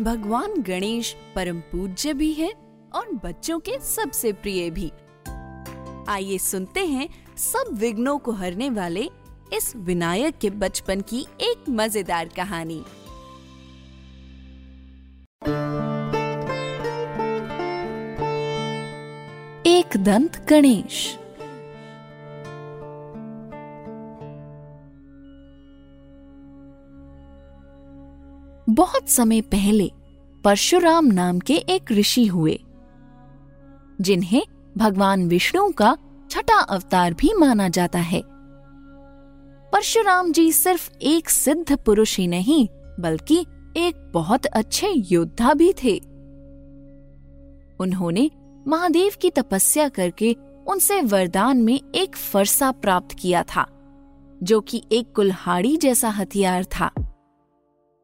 भगवान गणेश परम पूज्य भी है और बच्चों के सबसे प्रिय भी। आइए सुनते हैं सब विघ्नों को हरने वाले इस विनायक के बचपन की एक मज़ेदार कहानी। एक दंत गणेश। बहुत समय पहले परशुराम नाम के एक ऋषि हुए, जिन्हें भगवान विष्णु का छठा अवतार भी माना जाता है। परशुराम जी सिर्फ़ एक सिद्ध पुरुष ही नहीं, बल्कि एक बहुत अच्छे योद्धा भी थे। उन्होंने महादेव की तपस्या करके उनसे वरदान में एक फरसा प्राप्त किया था, जो कि एक कुल्हाड़ी जैसा हथियार था।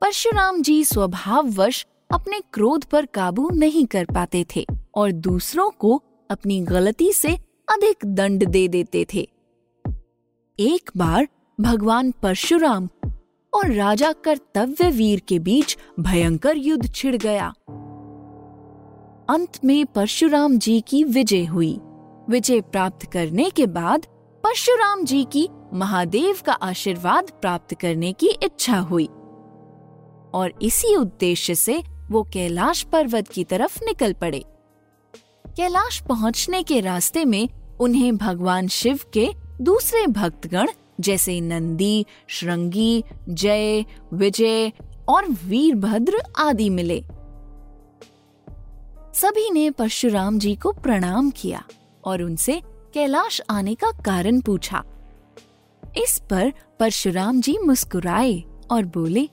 परशुराम जी स्वभाववश अपने क्रोध पर काबू नहीं कर पाते थे और दूसरों को अपनी गलती से अधिक दंड दे देते थे। एक बार भगवान परशुराम और राजा कर्तव्य वीर के बीच भयंकर युद्ध छिड़ गया। अंत में परशुराम जी की विजय हुई। विजय प्राप्त करने के बाद परशुराम जी की महादेव का आशीर्वाद प्राप्त करने की इच्छा हुई। और इसी उद्देश्य से वो कैलाश पर्वत की तरफ़ निकल पड़े। कैलाश पहुँचने के रास्ते में उन्हें भगवान शिव के दूसरे भक्तगण जैसे नंदी, श्रृंगी, जय, विजय और वीरभद्र आदि मिले। सभी ने परशुराम जी को प्रणाम किया और उनसे कैलाश आने का कारण पूछा। इस पर परशुराम जी मुस्कुराए और बोले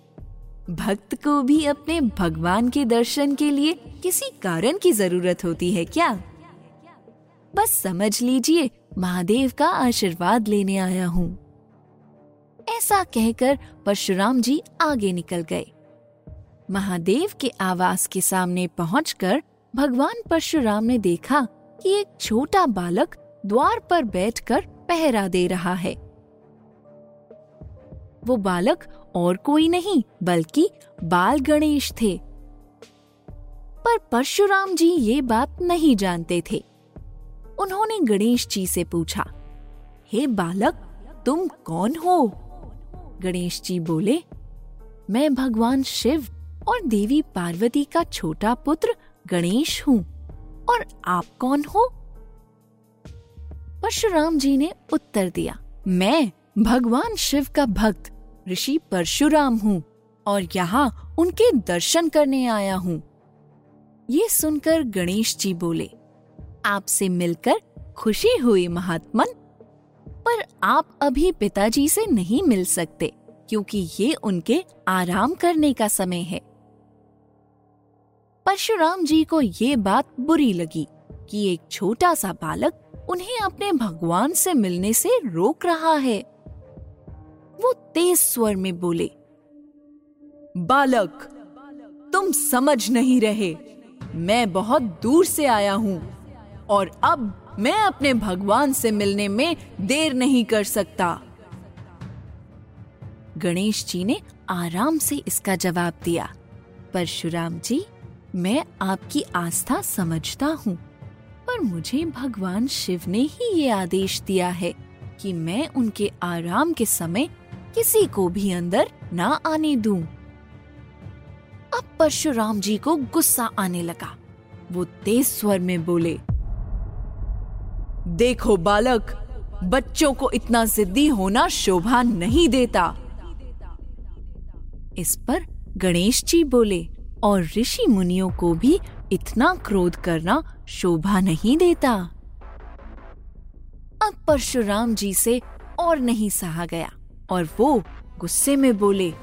भक्त को भी अपने भगवान के दर्शन के लिए किसी कारण की ज़रूरत होती है क्या? बस समझ लीजिए, महादेव का आशीर्वाद लेने आया हूँ। ऐसा कहकर परशुराम जी आगे निकल गए। महादेव के आवास के सामने पहुंचकर भगवान परशुराम ने देखा कि एक छोटा बालक द्वार पर बैठकर पहरा दे रहा है। वो बालक और कोई नहीं, बल्कि बाल गणेश थे। पर परशुराम जी ये बात नहीं जानते थे। उन्होंने गणेश जी से पूछा, हे बालक, तुम कौन हो? गणेश जी बोले, मैं भगवान शिव और देवी पार्वती का छोटा पुत्र गणेश हूँ, और आप कौन हो? परशुराम जी ने उत्तर दिया, मैं भगवान शिव का भक्त ऋषि परशुराम हूँ और यहाँ उनके दर्शन करने आया हूँ। ये सुनकर गणेश जी बोले, आपसे मिलकर खुशी हुई महात्मन, पर आप अभी पिताजी से नहीं मिल सकते, क्योंकि ये उनके आराम करने का समय है। परशुराम जी को ये बात बुरी लगी कि एक छोटा सा बालक उन्हें अपने भगवान से मिलने से रोक रहा है। वो तेज स्वर में बोले, बालक, तुम समझ नहीं रहे। मैं बहुत दूर से आया हूँ और अब मैं अपने भगवान से मिलने में देर नहीं कर सकता। गणेश जी ने आराम से इसका जवाब दिया, परशुराम जी, मैं आपकी आस्था समझता हूँ, पर मुझे भगवान शिव ने ही ये आदेश दिया है कि मैं उनके आराम के समय किसी को भी अंदर ना आने दूँ। अब परशुराम जी को गुस्सा आने लगा। वो तेज स्वर में बोले, देखो बालक, बच्चों को इतना जिद्दी होना शोभा नहीं देता। इस पर गणेश जी बोले, और ऋषि मुनियों को भी इतना क्रोध करना शोभा नहीं देता। अब परशुराम जी से और नहीं सहा गया। और वो गुस्से में बोले,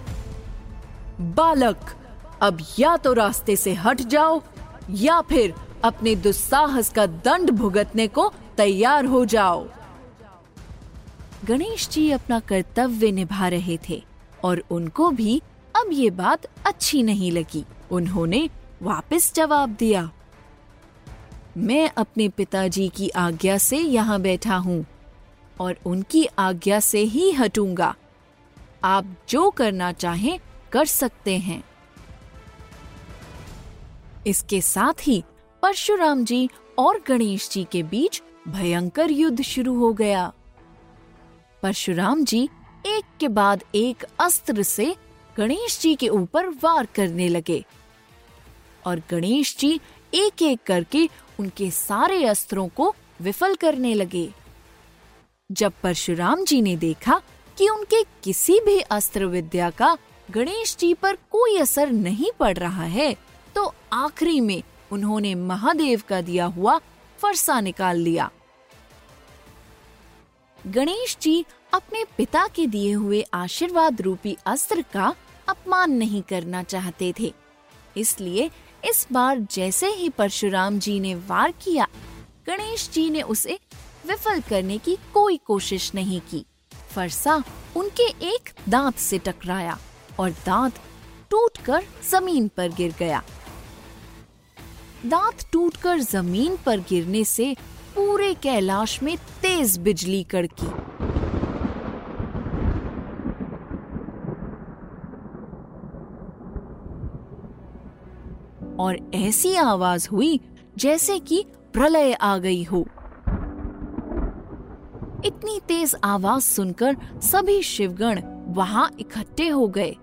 बालक, अब या तो रास्ते से हट जाओ, या फिर अपने दुस्साहस का दंड भुगतने को तैयार हो जाओ। गणेश जी अपना कर्तव्य निभा रहे थे और उनको भी अब ये बात अच्छी नहीं लगी। उन्होंने वापस जवाब दिया, मैं अपने पिताजी की आज्ञा से यहाँ बैठा हूँ। और उनकी आज्ञा से ही हटूँगा। आप जो करना चाहें कर सकते हैं। इसके साथ ही परशुराम जी और गणेश जी के बीच भयंकर युद्ध शुरू हो गया। परशुराम जी एक के बाद एक अस्त्र से गणेश जी के ऊपर वार करने लगे और गणेश जी एक एक करके उनके सारे अस्त्रों को विफल करने लगे। जब परशुराम जी ने देखा कि उनके किसी भी अस्त्र विद्या का गणेश जी पर कोई असर नहीं पड़ रहा है तो आखिरी में उन्होंने महादेव का दिया हुआ फरसा निकाल लिया। गणेश जी अपने पिता के दिए हुए आशीर्वाद रूपी अस्त्र का अपमान नहीं करना चाहते थे। इसलिए इस बार जैसे ही परशुराम जी ने वार किया, गणेश जी ने उसे विफल करने की कोई कोशिश नहीं की। फरसा उनके एक दांत से टकराया और दांत टूटकर ज़मीन पर गिर गया। दांत टूटकर ज़मीन पर गिरने से पूरे कैलाश में तेज बिजली कड़की। और ऐसी आवाज़ हुई जैसे कि प्रलय आ गई हो। इतनी तेज आवाज़ सुनकर सभी शिवगण वहाँ इकट्ठे हो गए।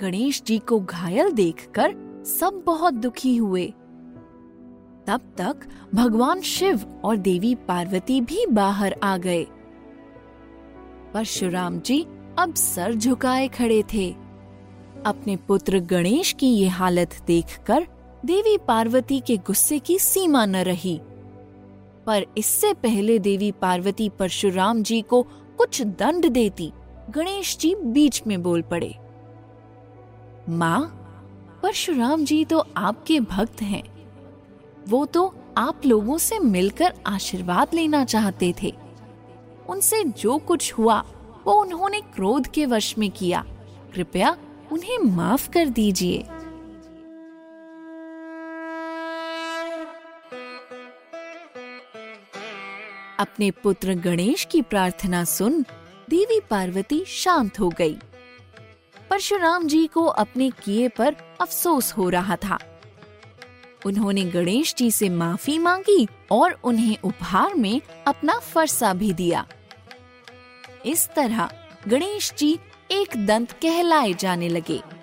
गणेश जी को घायल देखकर सब बहुत दुखी हुए। तब तक भगवान शिव और देवी पार्वती भी बाहर आ गए। परशुराम जी अब सर झुकाए खड़े थे। अपने पुत्र गणेश की ये हालत देखकर देवी पार्वती के गुस्से की सीमा न रही। पर इससे पहले देवी पार्वती परशुराम जी को कुछ दंड देती गणेश जी बीच में बोल पड़े। माँ, परशुराम जी तो आपके भक्त हैं। वो तो आप लोगों से मिलकर आशीर्वाद लेना चाहते थे। उनसे जो कुछ हुआ, वो उन्होंने क्रोध के वश में किया। कृपया उन्हें माफ़ कर दीजिए। अपने पुत्र गणेश की प्रार्थना सुन देवी पार्वती शांत हो गई। परशुराम जी को अपने किए पर अफसोस हो रहा था। उन्होंने गणेश जी से माफ़ी मांगी और उन्हें उपहार में अपना फरसा भी दिया। इस तरह गणेश जी एक दंत कहलाए जाने लगे।